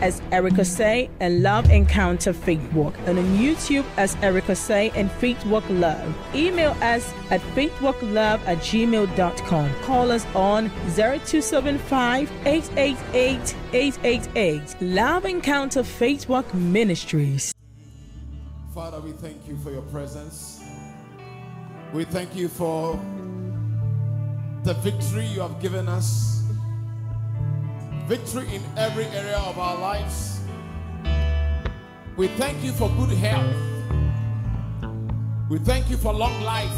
as Erica Say and Love Encounter Walk, and on YouTube as Erica Say and Walk Love. Email us at faithwalklove at gmail.com. Call us on 0275 888 888. Love Encounter Walk Ministries. Father, we thank you for your presence. We thank you for the victory you have given us. Victory in every area of our lives. We thank you for good health. We thank you for long life.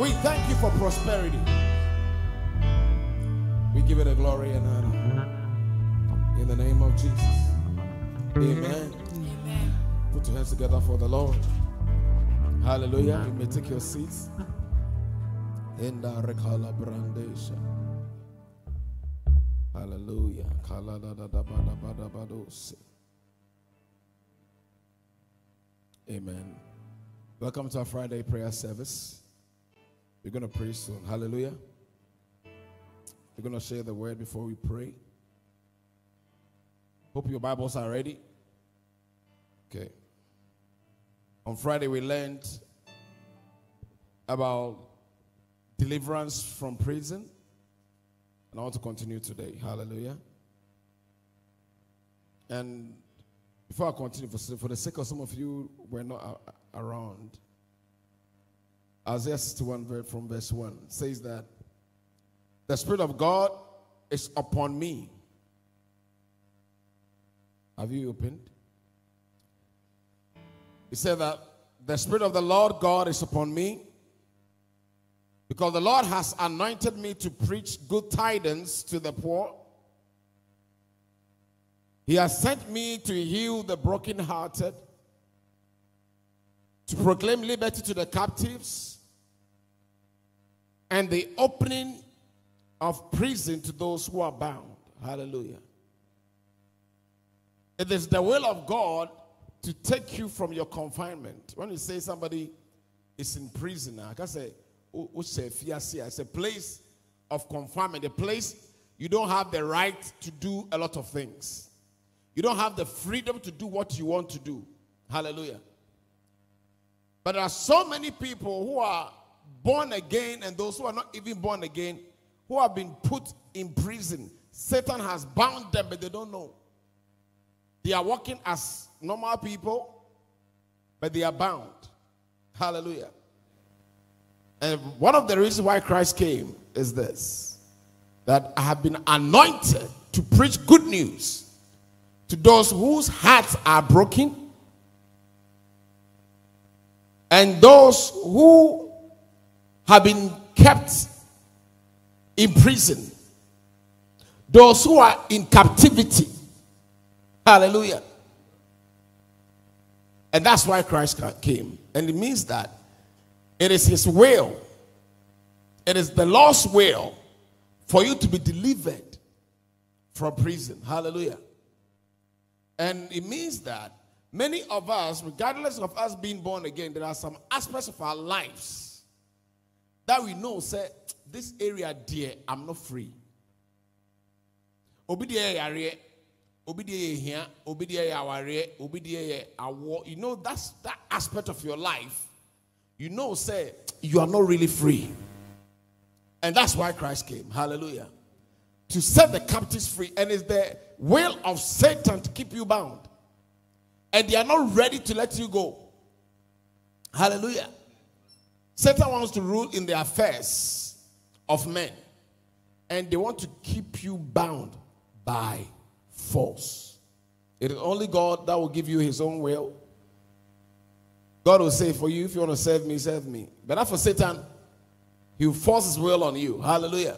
We thank you for prosperity. We give it a glory and honor. In the name of Jesus. Amen. Amen. Put your hands together for the Lord. Hallelujah. You may take your seats. In the Brandesha. Se. Amen. Welcome to our Friday prayer service. We're going to pray soon. Hallelujah. We're going to share the word before we pray. Hope your Bibles are ready. Okay. On Friday, we learned about deliverance from prison. And I want to continue today. Hallelujah. And before I continue, for, for the sake of some of you were not a- around, Isaiah 61 ver- from verse 1 says that the Spirit of God is upon me. Have you opened? He said that the Spirit of the Lord God is upon me because the Lord has anointed me to preach good tidings to the poor. He has sent me to heal the brokenhearted, to proclaim liberty to the captives, and the opening of prison to those who are bound. Hallelujah. It is the will of God to take you from your confinement. When you say somebody is in prison, I can say, It's a place of confinement, a place you don't have the right to do a lot of things. You don't have the freedom to do what you want to do. Hallelujah. But there are so many people who are born again and those who are not even born again who have been put in prison. Satan has bound them, but they don't know. They are walking as normal people, but they are bound. Hallelujah. And one of the reasons why Christ came is this that I have been anointed to preach good news to those whose hearts are broken and those who have been kept in prison, those who are in captivity. Hallelujah. And that's why Christ came. And it means that it is His will, it is the Lord's will for you to be delivered from prison. Hallelujah. And it means that many of us, regardless of us being born again, there are some aspects of our lives that we know say, this area, dear, I'm not free. You know that's that aspect of your life. You know, say you are not really free, and that's why Christ came. Hallelujah, to set the captives free, and it's the will of Satan to keep you bound, and they are not ready to let you go. Hallelujah. Satan wants to rule in the affairs of men, and they want to keep you bound by force. It is only God that will give you his own will. God will say, For you, if you want to serve me, serve me. But not for Satan, he will force his will on you. Hallelujah.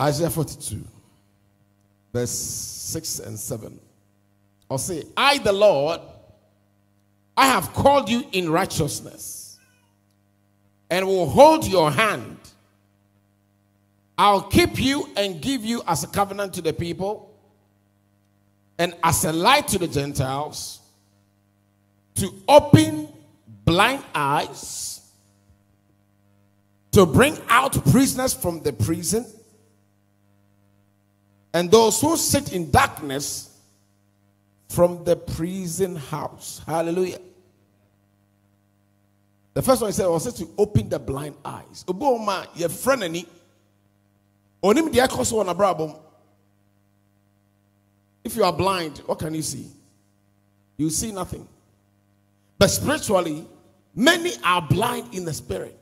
Isaiah 42, verse 6 and 7. I'll say, I, the Lord, I have called you in righteousness and will hold your hand. I'll keep you and give you as a covenant to the people and as a light to the Gentiles to open blind eyes, to bring out prisoners from the prison, and those who sit in darkness from the prison house. Hallelujah. The first one he said was to open the blind eyes. Oboma, your friend any. Onim dia koso na brabom. If you are blind, what can you see? You see nothing. But spiritually, many are blind in the spirit.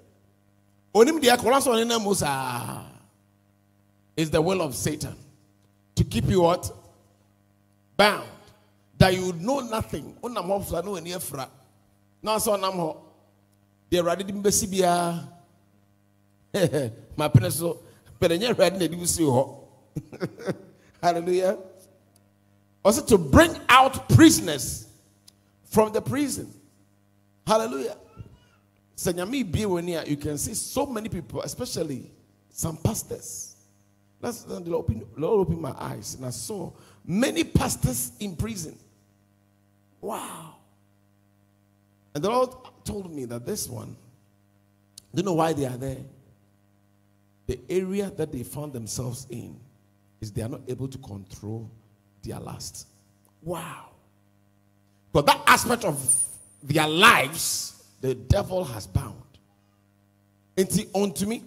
Onim is the will of Satan to keep you what? Bound. That you know nothing. Onam no ani afra. Na so nam ho. Pene so. Hallelujah. Also to bring out prisoners from the prison. Hallelujah. You can see so many people, especially some pastors. That's the Lord opened, my eyes and I saw many pastors in prison. Wow. And the Lord told me that this one, do you know why they are there? The area that they found themselves in is they are not able to control their lust. Wow. But that aspect of their lives, the devil has bound. And he unto me,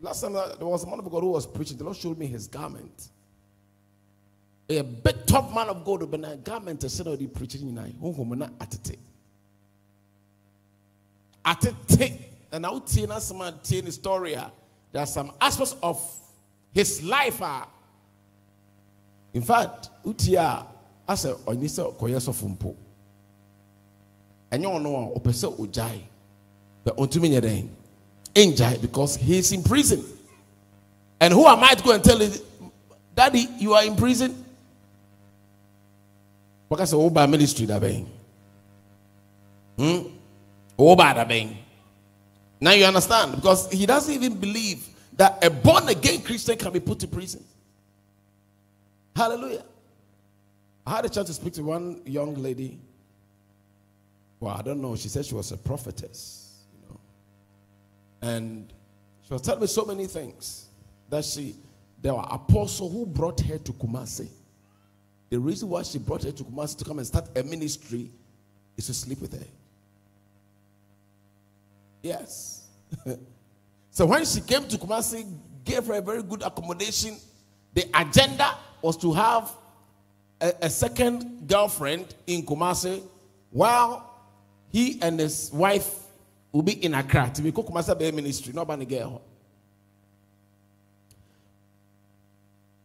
last time there was a man of God who was preaching, the Lord showed me his garment. A big top man of God, but a garment is already preaching in I, at it. At it, and tell you some tell story. Ah. There are some aspects of his life. Ah. In fact, Utia, as a onisa koyeso fumpo. And you all know, opesa ujai. But unto me, enjai because he's in prison. And who am I to go and tell you, Daddy, you are in prison? Because of Oba ministry da bem. Hmm? Oba da bem. Now you understand because he doesn't even believe that a born again Christian can be put to prison. Hallelujah. I had a chance to speak to one young lady. Well, I don't know. She said she was a prophetess, you know. And she was telling me so many things that she there were apostles who brought her to Kumasi. The reason why she brought her to Kumasi to come and start a ministry is to sleep with her. Yes. so when she came to Kumasi, gave her a very good accommodation. The agenda was to have a, a second girlfriend in Kumasi while he and his wife will be in Accra to be Kumasi Bay Ministry, not girl.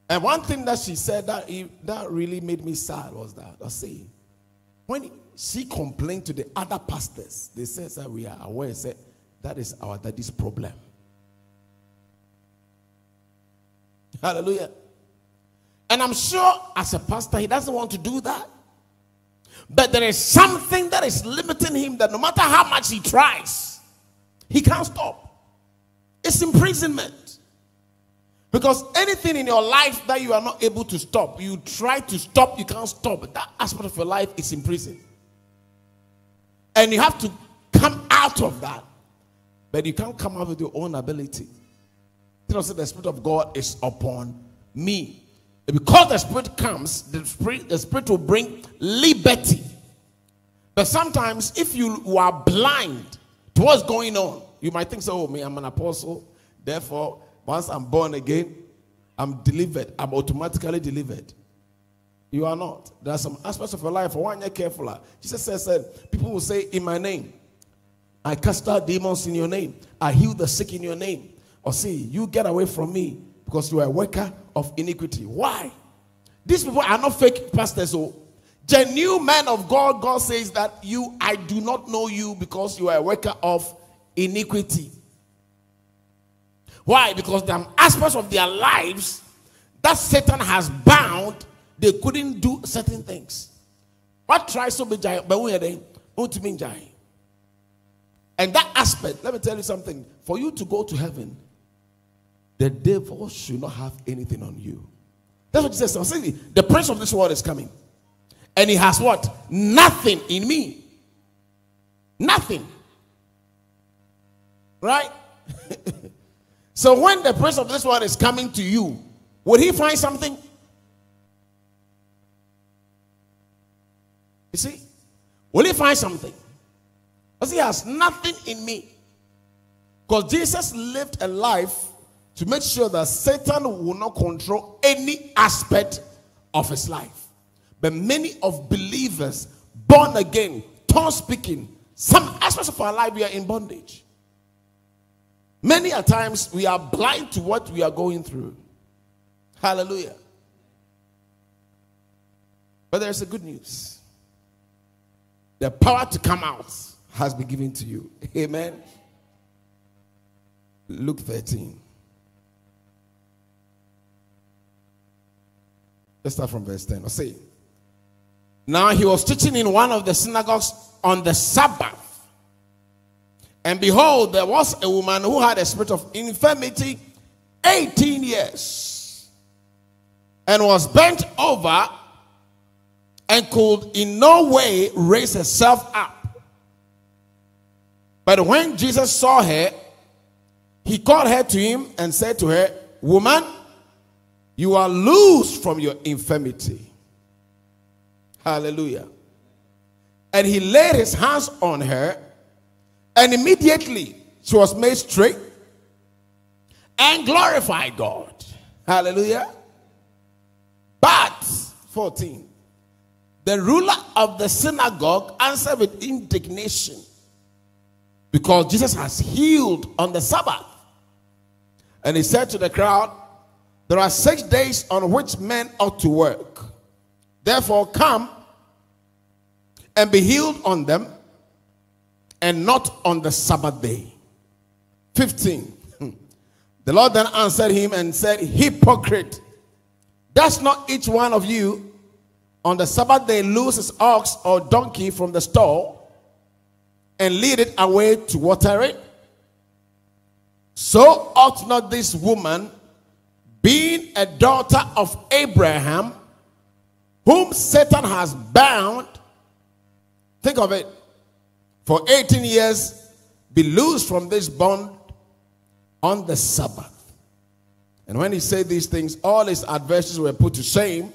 And one thing that she said that, that really made me sad was that, I see, when she complained to the other pastors, they said that we are aware, said, that is our daddy's problem. Hallelujah. And I'm sure as a pastor, he doesn't want to do that. But there is something that is limiting him that no matter how much he tries, he can't stop. It's imprisonment. Because anything in your life that you are not able to stop, you try to stop, you can't stop. That aspect of your life is in prison. And you have to come out of that. But you can't come out with your own ability. You know, so the Spirit of God is upon me. Because the Spirit comes, the Spirit, the Spirit will bring liberty. But sometimes, if you are blind to what's going on, you might think, so, oh, me, I'm an apostle. Therefore, once I'm born again, I'm delivered. I'm automatically delivered. You are not. There are some aspects of your life. For one, you're careful. Jesus says that people will say, In my name, I cast out demons in your name. I heal the sick in your name. Or see, You get away from me because you are a worker of iniquity. Why? These people are not fake pastors. So genuine man of God, God says that you, I do not know you because you are a worker of iniquity. Why? Because there are aspects of their lives that Satan has bound, they couldn't do certain things. What tries to be giant, but we are to mean giant. And that aspect, let me tell you something. For you to go to heaven, the devil should not have anything on you. That's what Jesus says. The prince of this world is coming. And he has what? Nothing in me. Nothing. Right? so when the prince of this world is coming to you, would he find something? You see? Will he find something? Because he has nothing in me. Because Jesus lived a life to make sure that Satan will not control any aspect of his life. But many of believers, born again, tongue speaking, some aspects of our life we are in bondage. Many a times we are blind to what we are going through. Hallelujah. But there's a good news. The power to come out has been given to you. Amen. Luke 13. Let's start from verse 10. I'll say, Now he was teaching in one of the synagogues on the Sabbath. And behold, there was a woman who had a spirit of infirmity 18 years and was bent over and could in no way raise herself up. But when Jesus saw her, he called her to him and said to her, Woman, you are loosed from your infirmity. Hallelujah. And he laid his hands on her, and immediately she was made straight and glorified God. Hallelujah. But, 14, the ruler of the synagogue answered with indignation because Jesus has healed on the Sabbath. And he said to the crowd, There are six days on which men ought to work. Therefore, come and be healed on them and not on the Sabbath day. 15. The Lord then answered him and said, Hypocrite, does not each one of you on the Sabbath day lose his ox or donkey from the stall and lead it away to water it? So ought not this woman, being a daughter of Abraham, whom Satan has bound, think of it, for 18 years, be loosed from this bond on the Sabbath. And when he said these things, all his adversaries were put to shame,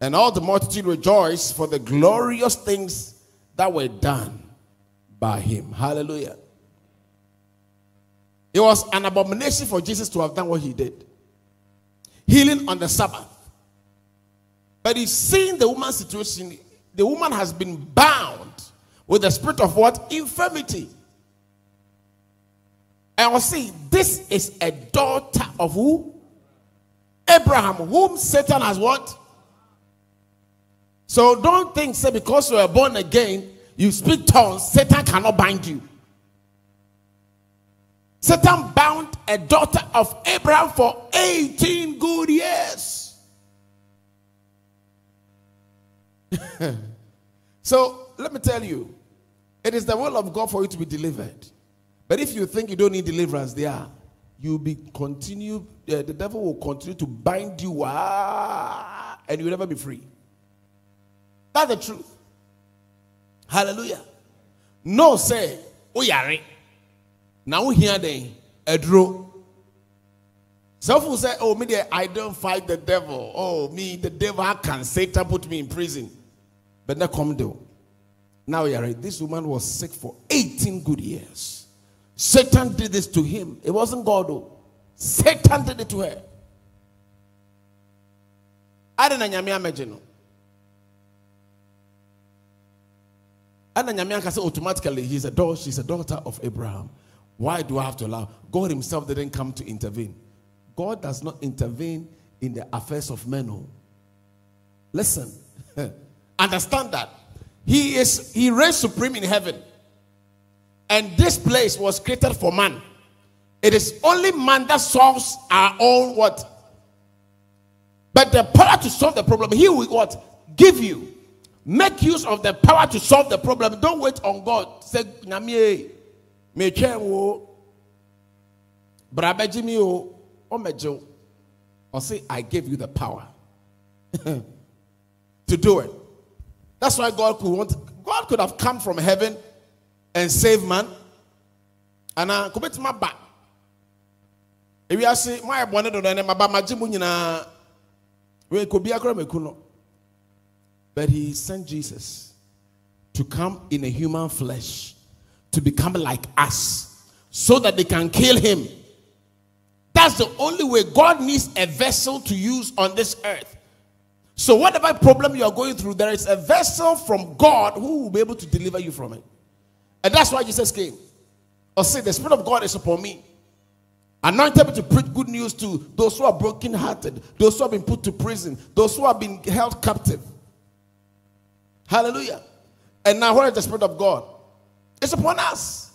and all the multitude rejoiced for the glorious things that were done by him. Hallelujah. It was an abomination for Jesus to have done what he did healing on the Sabbath. But he's seeing the woman's situation. The woman has been bound with the spirit of what? Infirmity. And we see this is a daughter of who? Abraham, whom Satan has what? So don't think, say, because you are born again, you speak tongues, Satan cannot bind you. Satan bound a daughter of Abraham for 18 good years. so let me tell you, it is the will of God for you to be delivered. But if you think you don't need deliverance, there you'll be continue. Uh, the devil will continue to bind you, ah, and you'll never be free. That's the truth. Hallelujah. No say, oh yeah, now here they adro. Some people say, oh me, I don't fight the devil. Oh me, the devil, how can Satan put me in prison? But now come though. Now you're right. This woman was sick for 18 good years. Satan did this to him. It wasn't God, though. Satan did it to her. I don't know. imagine. And then say automatically he's a daughter, she's a daughter of Abraham. Why do I have to allow? God Himself didn't come to intervene. God does not intervene in the affairs of men. Oh. Listen, understand that. He is he reigns supreme in heaven. And this place was created for man. It is only man that solves our own what? But the power to solve the problem he will what? Give you. Make use of the power to solve the problem. Don't wait on god. Say me twen wo brabeji mi o. O mejo or say i gave you the power to do it. That's why god could want god could have come from heaven and saved man. And uh commit my back. If you say my bonnet on my ba my jimu nyina we could be akra mekuno but he sent jesus to come in a human flesh to become like us so that they can kill him that's the only way god needs a vessel to use on this earth so whatever problem you are going through there is a vessel from god who will be able to deliver you from it and that's why jesus came oh, or say the spirit of god is upon me Anointed me to preach good news to those who are brokenhearted, those who have been put to prison, those who have been held captive. Hallelujah. And now, where is the Spirit of God? It's upon us.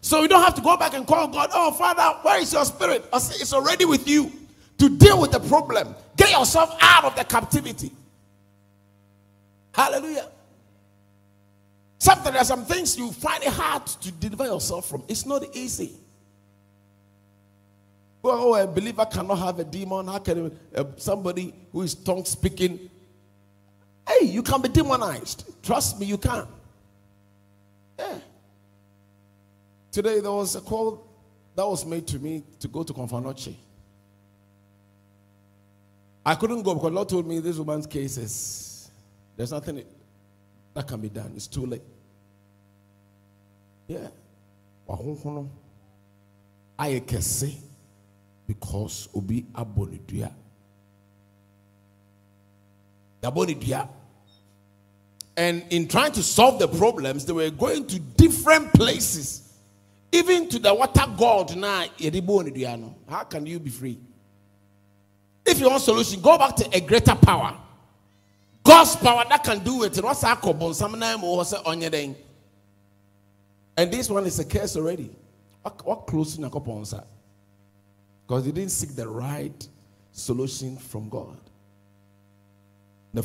So we don't have to go back and call God, oh, Father, where is your Spirit? I say, it's already with you to deal with the problem. Get yourself out of the captivity. Hallelujah. Sometimes there are some things you find it hard to deliver yourself from. It's not easy. Oh, a believer cannot have a demon. How can uh, somebody who is tongue speaking? Hey, you can be demonized. Trust me, you can. Yeah. Today there was a call that was made to me to go to Confanoche. I couldn't go because Lord told me this woman's case is there's nothing that can be done. It's too late. Yeah. I can say because obi abɔ ne dua yabɔ ne dua and in trying to solve the problems they were going to different places. Even to the water god na yɛde bɔ ne dua no how can you be free? If you want solution go back to a greater power. God's power that can do it. And this one is a curse already. What close pɔnsa. Because they didn't seek the right solution from God. The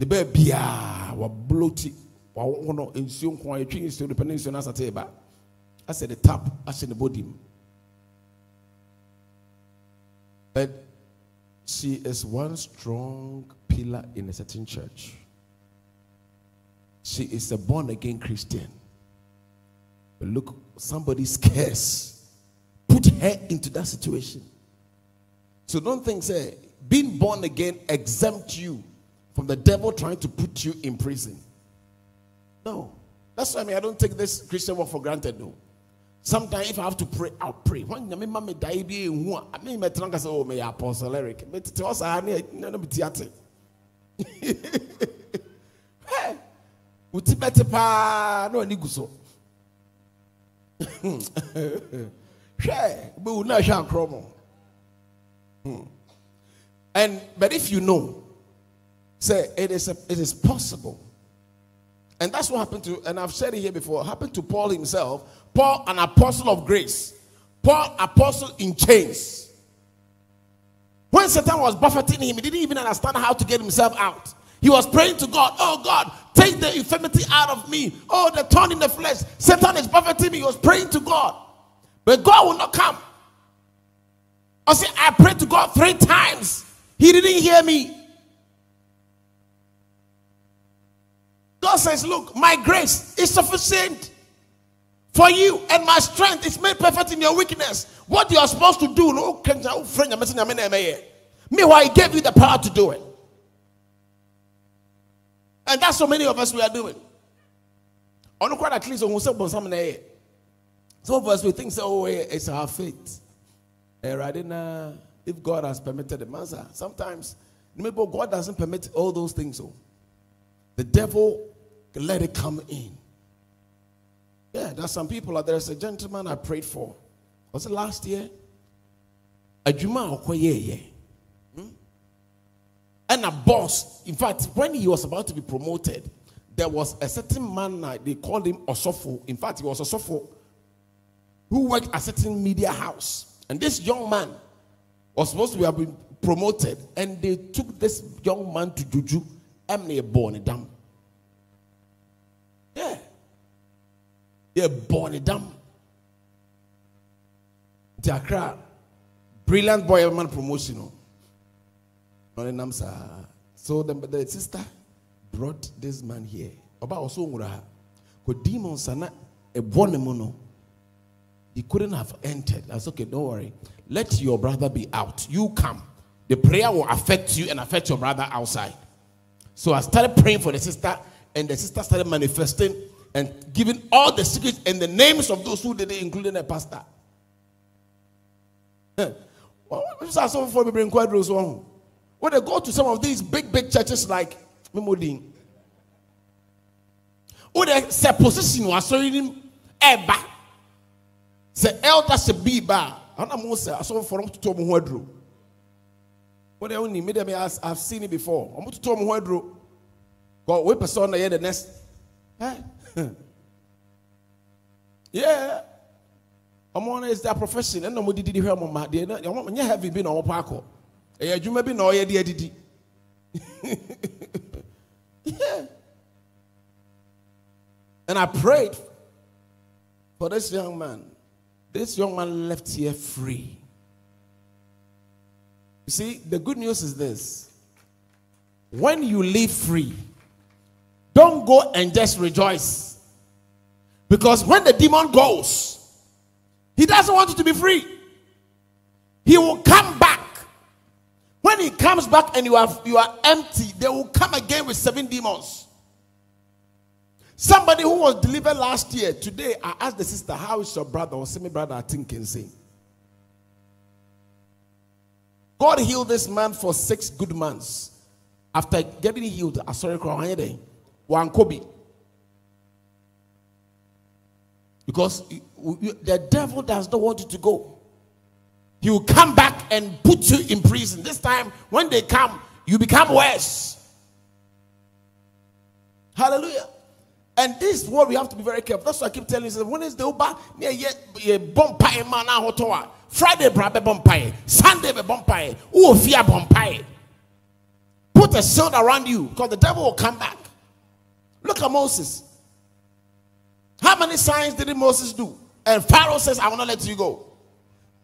the baby, wa bloated, wa wono nsuo nko a yɛtwi nsuo depɛ ne nsuo no asate ba asɛ the tap ahyɛ ne body mu but she is one strong pillar in a certain church. She is a born again christian. But look somebody's curse put her into that situation. So don't think, say, being born again exempt you from the devil trying to put you in prison. No. That's why I mean I don't take this Christian work for granted though. Sometimes if I have to pray, I'll pray. When you mean die be in I mean me trunk say oh me apostle Eric. But to us I need no be theater. Hey. Uti bete pa no ni guso. Hmm. And but if you know, say it is a, it is possible. And that's what happened to, and I've said it here before, happened to Paul himself. Paul, an apostle of grace. Paul, apostle in chains. When Satan was buffeting him, he didn't even understand how to get himself out. He was praying to God, Oh God, take the infirmity out of me. Oh, the thorn in the flesh. Satan is buffeting me. He was praying to God. But God will not come. I say, I prayed to God three times. He didn't hear me. God says, Look, my grace is sufficient for you, and my strength is made perfect in your weakness. What you are supposed to do, no, friend, meanwhile, He gave you the power to do it. And that's so many of us we are doing. On quite at least some of us we think oh, it's our fate. Eh, if God has permitted it, answer. Sometimes maybe God doesn't permit all those things. So the devil let it come in. Yeah, there's some people. out there. There's a gentleman I prayed for. Was it last year? A Juma Okoye. Hmm? and a boss. In fact, when he was about to be promoted, there was a certain man, uh, they called him Osofo. In fact, he was Osofo who worked at a certain media house. And this young man was supposed to have been promoted, and they took this young man to Juju they born down. Yeah. They born it down. Accra, brilliant boy man promotion. Oh. So the, the sister brought this man here. Oba also ngura. Ko demons sana e born no. He couldn't have entered. I said, okay, don't worry. Let your brother be out. You come. The prayer will affect you and affect your brother outside. So I started praying for the sister, and the sister started manifesting and giving all the secrets and the names of those who did it, including the pastor. When they go to some of these big, big churches like Mimodin, or they say position was so in Eba, say elder be bar. And I'm also for them to tell me what I only made them I've seen it before. I'm to me what drew. God, we person the next. Eh? yeah. I'm on is their profession and no did hear my dear. You have been on Paco. Eh, you may be no idea did Yeah. And I prayed for this young man. This young man left here free. You see, the good news is this when you live free, don't go and just rejoice. Because when the demon goes, he doesn't want you to be free. He will come back. When he comes back and you are you are empty, they will come again with seven demons. Somebody who was delivered last year, today I asked the sister, How is your brother or semi brother? I think can say. God healed this man for six good months. After getting healed, I saw it one Kobe. Because the devil does not want you to go. He will come back and put you in prison. This time, when they come, you become worse. Hallelujah. And this is what we have to be very careful. That's why I keep telling you. When is the Uber? Yeah, bumpire eh, man ah, hotoa. Ah. Friday, brabe bumpire. Eh. Sunday, be bumpire. Oh, fear bumpire. Eh. Put a shield around you because the devil will come back. Look at Moses. How many signs did Moses do? And Pharaoh says, I will not let you go.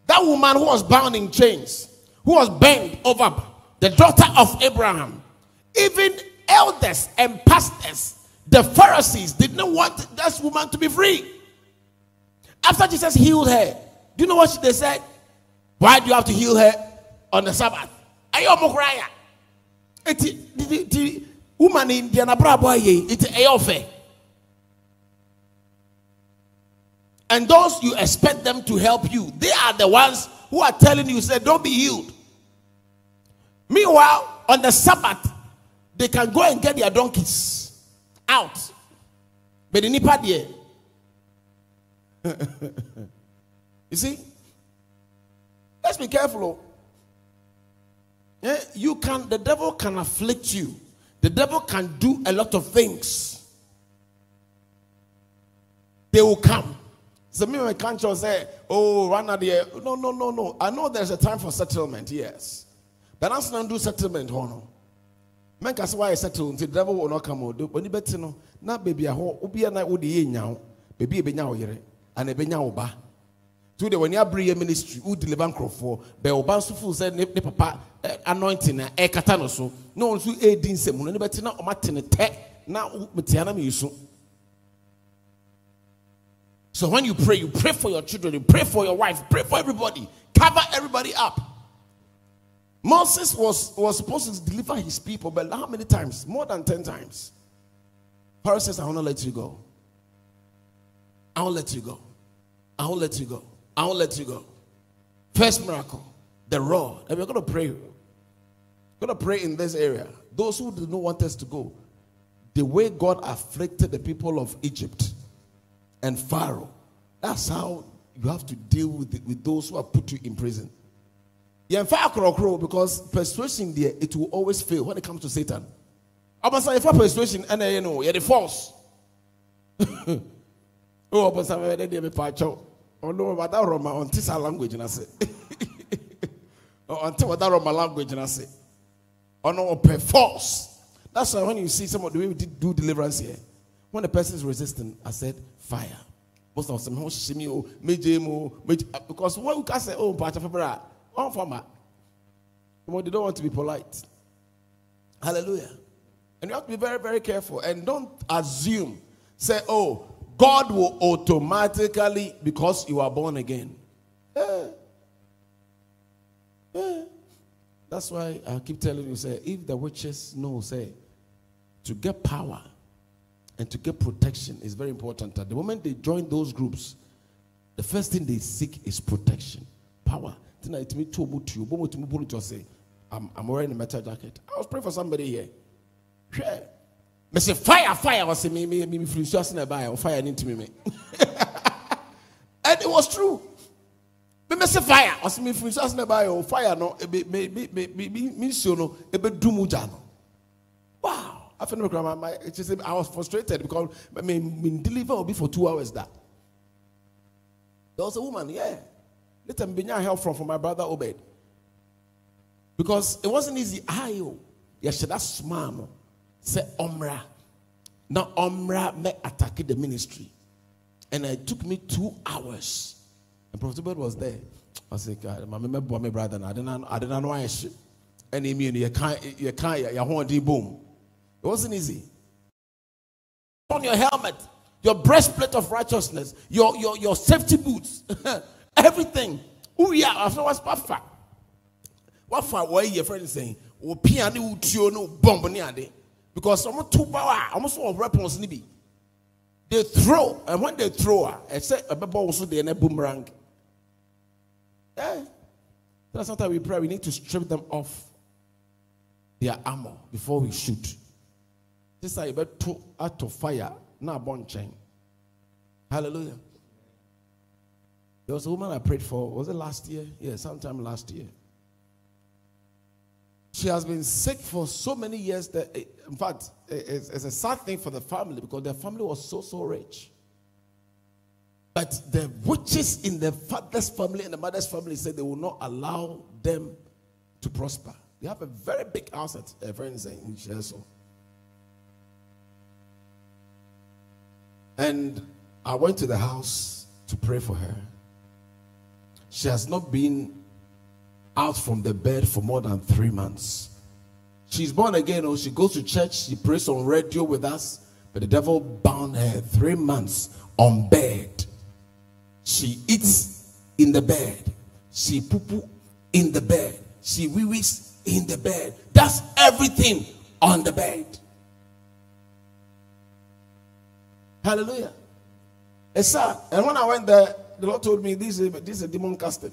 That woman who was bound in chains, who was bent over, the daughter of Abraham, even elders and pastors the Pharisees did not want this woman to be free. After Jesus healed her, do you know what they said? Why do you have to heal her on the Sabbath? Are you a It woman in the Anabrabo it's a And those you expect them to help you, they are the ones who are telling you, say, don't be healed. Meanwhile, on the Sabbath, they can go and get their donkeys out. But the nipa there. you see? Let's be careful. Yeah, you can the devil can afflict you. The devil can do a lot of things. They will come. So me, my country say, "Oh, run out there." No, no, no, no. I know there's a time for settlement. Yes, but I'm not do settlement. Oh no menka sɛ woayɛ settle nti devil will not come odo ɔni bɛte no na baabi a hɔ wobia na wode yɛ nya wo baabi a ɛbɛnya wo yere ana ɛbɛnya ba nti wode w'ani abere yɛ ministry wo deliver nkurɔfoɔ bɛ wo ba nso fo ne papa eh, anointing eh, eh, a ɛkata no so na ɔno nso ɛredi nsɛm no ne bɛte na ɔmate ne tɛ na metea na meyiso so when you pray you pray for your children you pray for your wife pray for everybody cover everybody up Moses was, was supposed to deliver his people, but how many times? More than 10 times. Pharaoh says, I will not let you go. I will let you go. I will let you go. I won't let you go. First miracle, the rod. And we're going to pray. We're going to pray in this area. Those who do not want us to go, the way God afflicted the people of Egypt and Pharaoh, that's how you have to deal with, with those who have put you in prison. akorɔkorɔ because persuasion there it will always fail when it comes to satan ɔbɛsa yɛfa persuasion ɛna ɛyɛ no yɛde force o ɔbɛsa bɛyɛ deɛ mepa akyɛw ɔno wada rɔma ɔnte saa language na se. Ɔnte wada rɔma language na se. Ɔno ɔpɛ oh, force that's why when you see some of the way we do deliverance here when the person is resisting i said fire. Most of them oh, shimi o meje mo uh, because when you can say oh pa chafabra on farmer they don't want to be polite. Hallelujah. And you have to be very very careful. And don't assume say oh god will automatically because you are born again yeah. Yeah. that's why i keep telling you say if the witches know say to get power and to get protection is very important. At the moment they join those groups, the first thing they seek is protection, power. I'm, I'm wearing a metal jacket. I was praying for somebody here. Sure. Me say fire, fire. I saying me, me, me, me, oh, me, me, fire into me. and it was true. Me me say fire. I was me, me, me, oh, fire no. Me, me, me, me, me, me, me, so no. Ebe dumu jano. Wow. I I was frustrated because I mean, deliver will be for two hours. That there was a woman, yeah. Let me help from, from my brother Obed. Because it wasn't easy. I, yes, that's smart. Say, Omra. Now, Omra me attack the ministry. And it took me two hours. And Prophet Obed was there. I said, ah, God, my remember my brother. I didn't, I didn't know why. And he mean, you can't, you can't, you boom. It wasn't easy. On your helmet, your breastplate of righteousness, your, your, your safety boots, everything. Oh, yeah, after what's perfect. What for? Why your friend saying, "O piano, utio no bomb ni because some two power, almost all weapons nibi. They throw, and when they throw, say a baby also they boomerang. Yeah. That's not how we pray. We need to strip them off their armor before we shoot. This I to out of fire, not born chain. Hallelujah. There was a woman I prayed for. Was it last year? Yeah, sometime last year. She has been sick for so many years that, eh, in fact, eh, it's, it's a sad thing for the family because their family was so, so rich. But the witches in the father's family and the mother's family said they will not allow them to prosper. They have a very big house at a friend in Chelsea. And I went to the house to pray for her. She has not been out from the bed for more than three months. She's born again, or oh, she goes to church, she prays on radio with us, but the devil bound her three months on bed. She eats in the bed, she poo poo in the bed, she wee wees in the bed. That's everything on the bed. Hallelujah. It's sad. And when I went there, the Lord told me this is, this is a demon casting.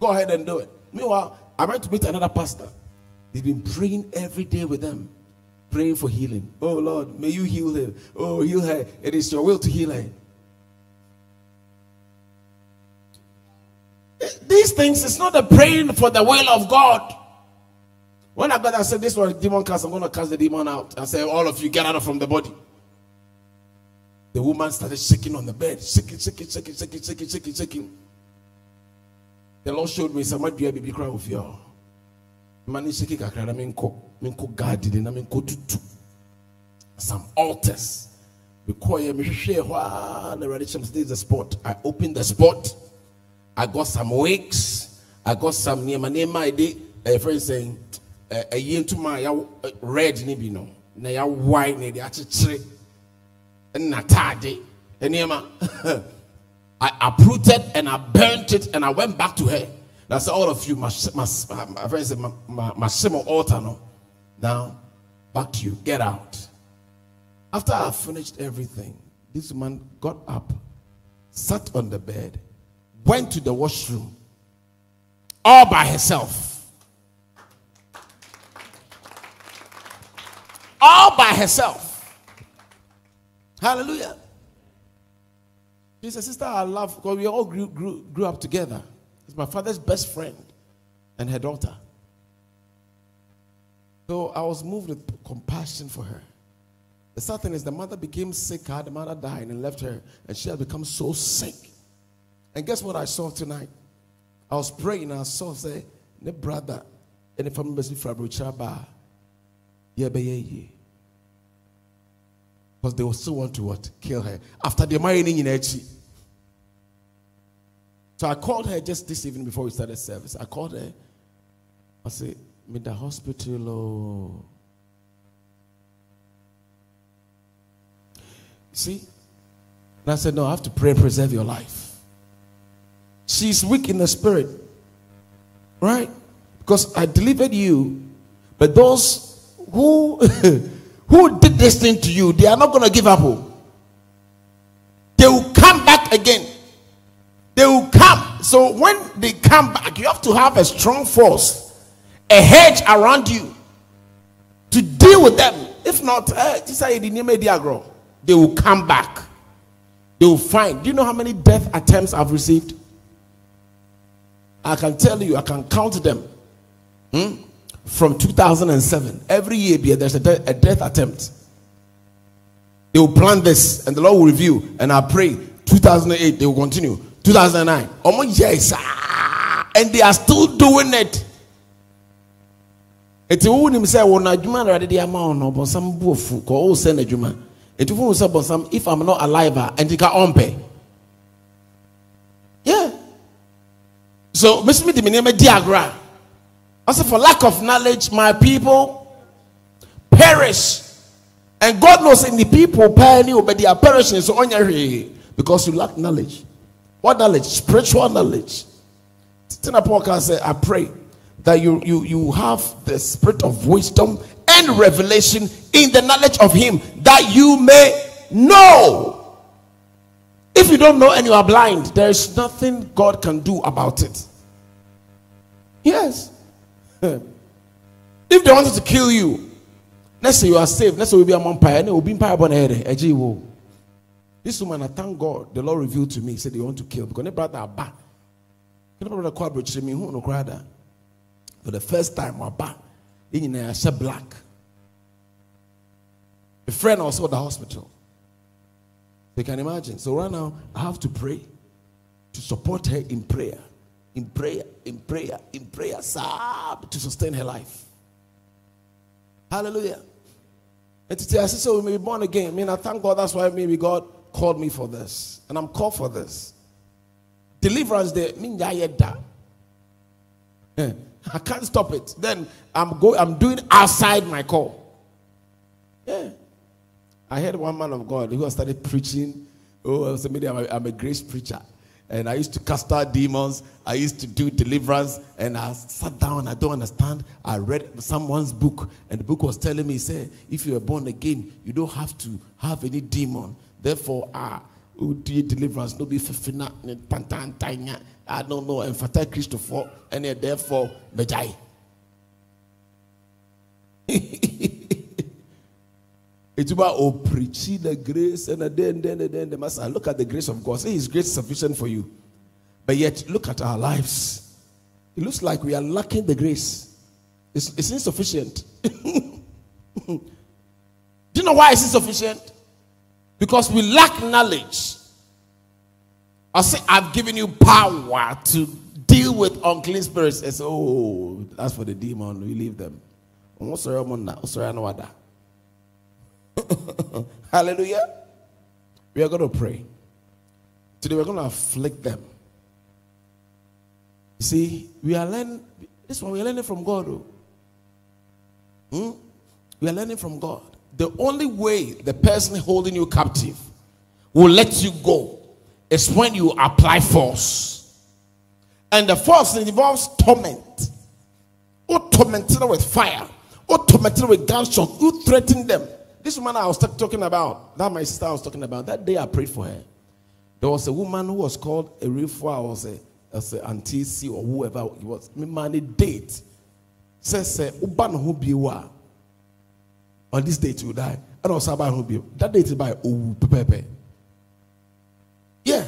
Go ahead and do it. Meanwhile, I went to meet another pastor. He's been praying every day with them, praying for healing. Oh Lord, may you heal her. Oh, heal her. It is your will to heal her. These things, it's not a praying for the will of God. When I got I said, This was a demon cast, I'm going to cast the demon out. I said, All of you get out from the body. The woman started shaking on the bed, shaking, shaking, shaking, shaking, shaking, shaking, shaking. The Lord showed me some idea baby cry of you. Mani shaking kakra na minko, minko garden na minko tutu. Some altars. Because you share the religion is the spot. I opened the spot. I got some wigs. I got some near my name. My day. A friend saying, "A year to my red ni bi no, na ya white ni de achichire." natade nneɛma I uprooted and I burnt it and I went back to her. That's all of you. My, my, my friend said, altar. No. Now, back to you. Get out. After I finished everything, this woman got up, sat on the bed, went to the washroom, all by herself. All by herself. Hallelujah. She's a sister I love because we all grew, grew, grew up together. He's my father's best friend. and her daughter. So I was moved with compassion for her. The sad thing is, the mother became sick, the mother died and left her, and she had become so sick. And guess what I saw tonight? I was praying and I saw, say, the brother, and if I'm busy for a yeah, be Because they will still want to what? Kill her. After the marrying in Echi. So I called her just this evening before we started service. I called her. I said, "Me the hospital." Oh. See? And I said, No, I have to pray and preserve your life. She's weak in the spirit. Right? Because I delivered you, but those who who did this thing to you, they are not going to give up hope. They will come back again. They will come. So when they come back, you have to have a strong force, a hedge around you to deal with them. If not, uh, they will come back. They will find. Do you know how many death attempts I've received? I can tell you, I can count them. Hmm? From 2007, every year there's a, de- a death attempt. They will plan this, and the Lord will review. And I pray 2008, they will continue. 2009, almost yes, and they are still doing it. It's a woman say, "Well, na juma na de ama ono, but some buofu ko o send juma." It will say, "But some if I'm not alive, and you can ompe." Yeah. So, Miss Me, the name diagram. I said, for lack of knowledge, my people perish. And God knows in the people, but they are perishing. So, on your because you lack knowledge. What knowledge? Spiritual knowledge. Tina say, I pray that you, you, you have the spirit of wisdom and revelation in the knowledge of Him that you may know. If you don't know and you are blind, there is nothing God can do about it. Yes. if they wanted to kill you, let's say you are saved, let's say we be a vampire, and will be empire upon eh, This woman, I thank God, the Lord revealed to me, said they want to kill because they brought that back. For the first time, my back in a black. A friend also at the hospital. You can imagine. So right now, I have to pray to support her in prayer in prayer, in prayer, in prayer, sob to sustain her life. Hallelujah. And I said, so we may be born again. I mean, I thank God that's why maybe God called me for this. And I'm called for this. Deliverance there, that. Eh, I can't stop it. Then I'm going, I'm doing outside my call. Yeah. I heard one man of God who started preaching. Oh, I'm a, I'm a grace preacher and I used to cast out demons. I used to do deliverance, and I sat down. I don't understand. I read someone's book, and the book was telling me, "Say, if you are born again, you don't have to have any demon. Therefore, ah, who do deliverance? No be fefina pantantanya. I don't know. And fatal Christopher, and therefore, mejai." It's about oh, preaching the grace and then, then, then, then the master. Look at the grace of God. Say His grace sufficient for you. But yet, look at our lives. It looks like we are lacking the grace. It's, it's insufficient. Do you know why it's insufficient? Because we lack knowledge. I say, I've given you power to deal with unclean spirits. It's oh, that's for the demon. We leave them. Hallelujah. We are going to pray. Today we're going to afflict them. You see, we are learning, this one we are learning from God. Oh. Hmm? We are learning from God. The only way the person holding you captive will let you go is when you apply force. And the force involves torment. Or tormented with fire. Or tormented with gunshot. You threaten them. This woman I was talking about, that my sister was talking about, that day I prayed for her. There was a woman who was called a Rifwa or a, a auntie C or whoever it was. Me money date. Says, say, Uban who be wa. On this date you die. And also who be. That date is by pepe. Yeah.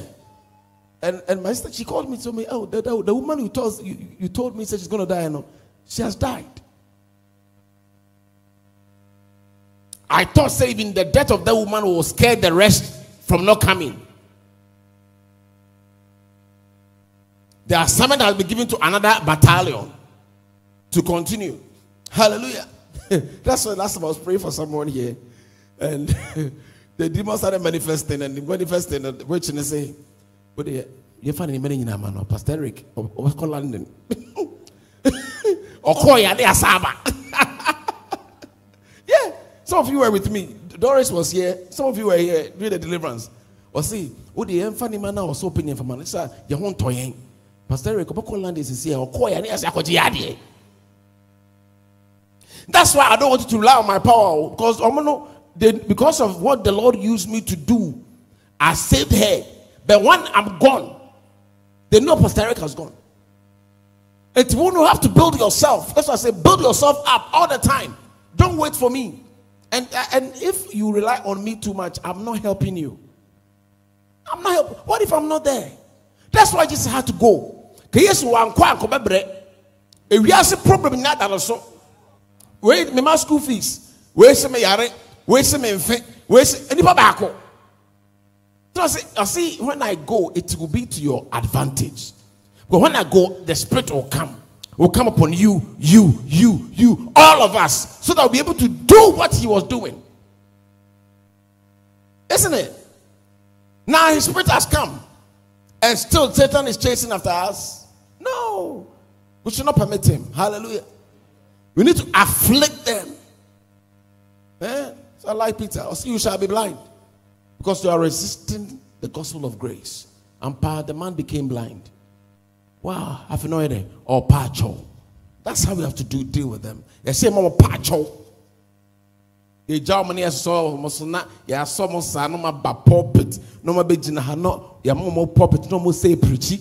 And and my sister, she called me to told me, oh, the, the, the woman you told you, you told me said she's gonna die, know, she has died. I thought saving the death of that woman will scare the rest from not coming. The assignment has been given to another battalion to continue. Hallelujah. that's what last time I was praying for someone here. And the demon started manifesting and manifesting and which they say, but you find any in a man or Pastor Eric or what's called London. Or Koya they are Yeah. Some of you were with me. Doris was here. Some of you were here doing the deliverance. Or see, what the funny man now was opening for man. A you want to Pastor Eric, called London is here or Koya de Asaba. That's why I don't want you to rely on my power because gonna, they, because of what the Lord used me to do, I saved her. But when I'm gone, they know Pastor Eric has gone. It won't have to build yourself. That's why I say build yourself up all the time. Don't wait for me. And uh, and if you rely on me too much, I'm not helping you. I'm not helping. What if I'm not there? That's why just had to go. Yes, we have a problem, not that also. Wait, my school fees. Wait, some yare. Wait, some infant. Wait, anybody back. So I say, I see, when I go, it will be to your advantage. But when I go, the Spirit will come. Will come upon you, you, you, you, all of us, so that we'll be able to do what He was doing. Isn't it? Now His Spirit has come, and still Satan is chasing after us. No, we should not permit Him. Hallelujah. We need to afflict them. Eh? So like Peter, or you shall be blind. Because you are resisting the gospel of grace. And the man became blind. Wow, I've no idea. Or pacho. That's how we have to do deal with them. You say, Mama pacho. The Germany saw Mosona, ya saw Mosa, no ma ba pulpit, no ma bejina ha no, ya mo pulpit, no mo say preachy.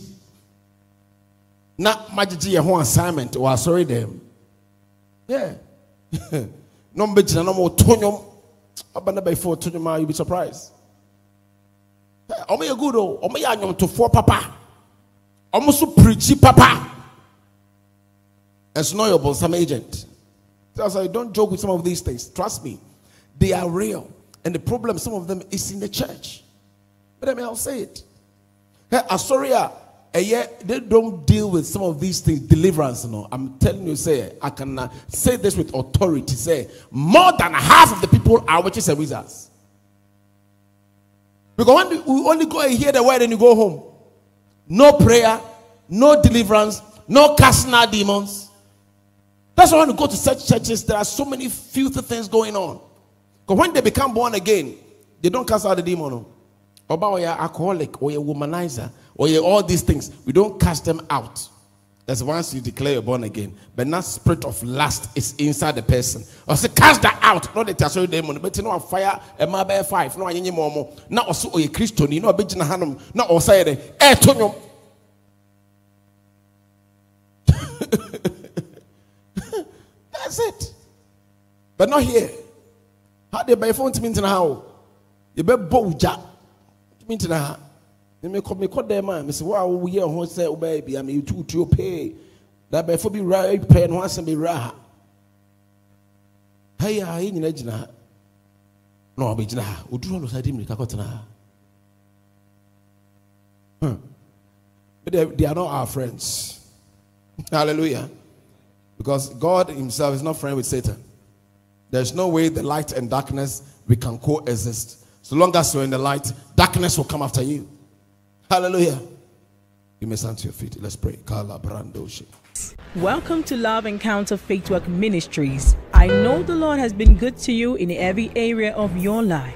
Na majiji ya ho assignment, or sorry them. Yeah. no bejina no mo tonyom. Abana by four tonyom, you'll be surprised eh, ɔmo yɛ good oh. o ɔmo yɛ anyɔntofoɔ papa ɔmo so preachy papa it's not your bonsam agent that's why don't joke with some of these things trust me they are real. And the problem some of them is in the church. But I mean I'll say it. Hey Astoria they don't deal with some of these things. Deliverance no. I'm telling you say i can uh, say this with authority say more than half of the people are witches and wizards because when we only go and hear the word and you go home, no prayer, no deliverance, no casting out demons. That's why when you go to such churches, there are so many filthy things going on. Because when they become born again, they don't cast out the demon. Or you're alcoholic, or you're womanizer, or all these things. We don't cast them out. That's once you declare you're born again. But now spirit of lust is inside the person. I say cast that out. Not the tertiary demon. But you know fire a mobile five. No I any more. Now also a Christian. You know a bit in hanum. Not also a eh tonyo. That's it. But not here. Buy phone to me in how? You better boja. Me in how? mekɔ mekɔ dɛm a mesɛ wo a woyɛ ho sɛ wobɛyɛ bia metutuo pee na bɛfo bi wura pɛ no ho asɛm bɛwura ha ha yi a yɛ nyina gyina ha na ɔbɛgyina ha ɔduru no sa de mmirika kɔtena ha hmm. but they, they are not our friends hallelujah because god himself is not friend with satan there's no way the light and darkness we can coexist so long as you're in the light darkness will come after you Hallelujah. You may stand to your feet. Let's pray. Welcome to Love Encounter Faith Walk Ministries. I know the Lord has been good to you in every area of your life.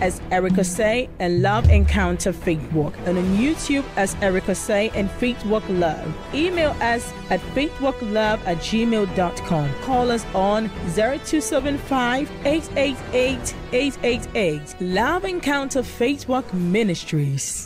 as Erica Say and Love Encounter Faith and on YouTube as Erica Say and Faith Love. Email us at faithwalklove at gmail.com. Call us on 0275 888 888. Love Encounter Faith Ministries.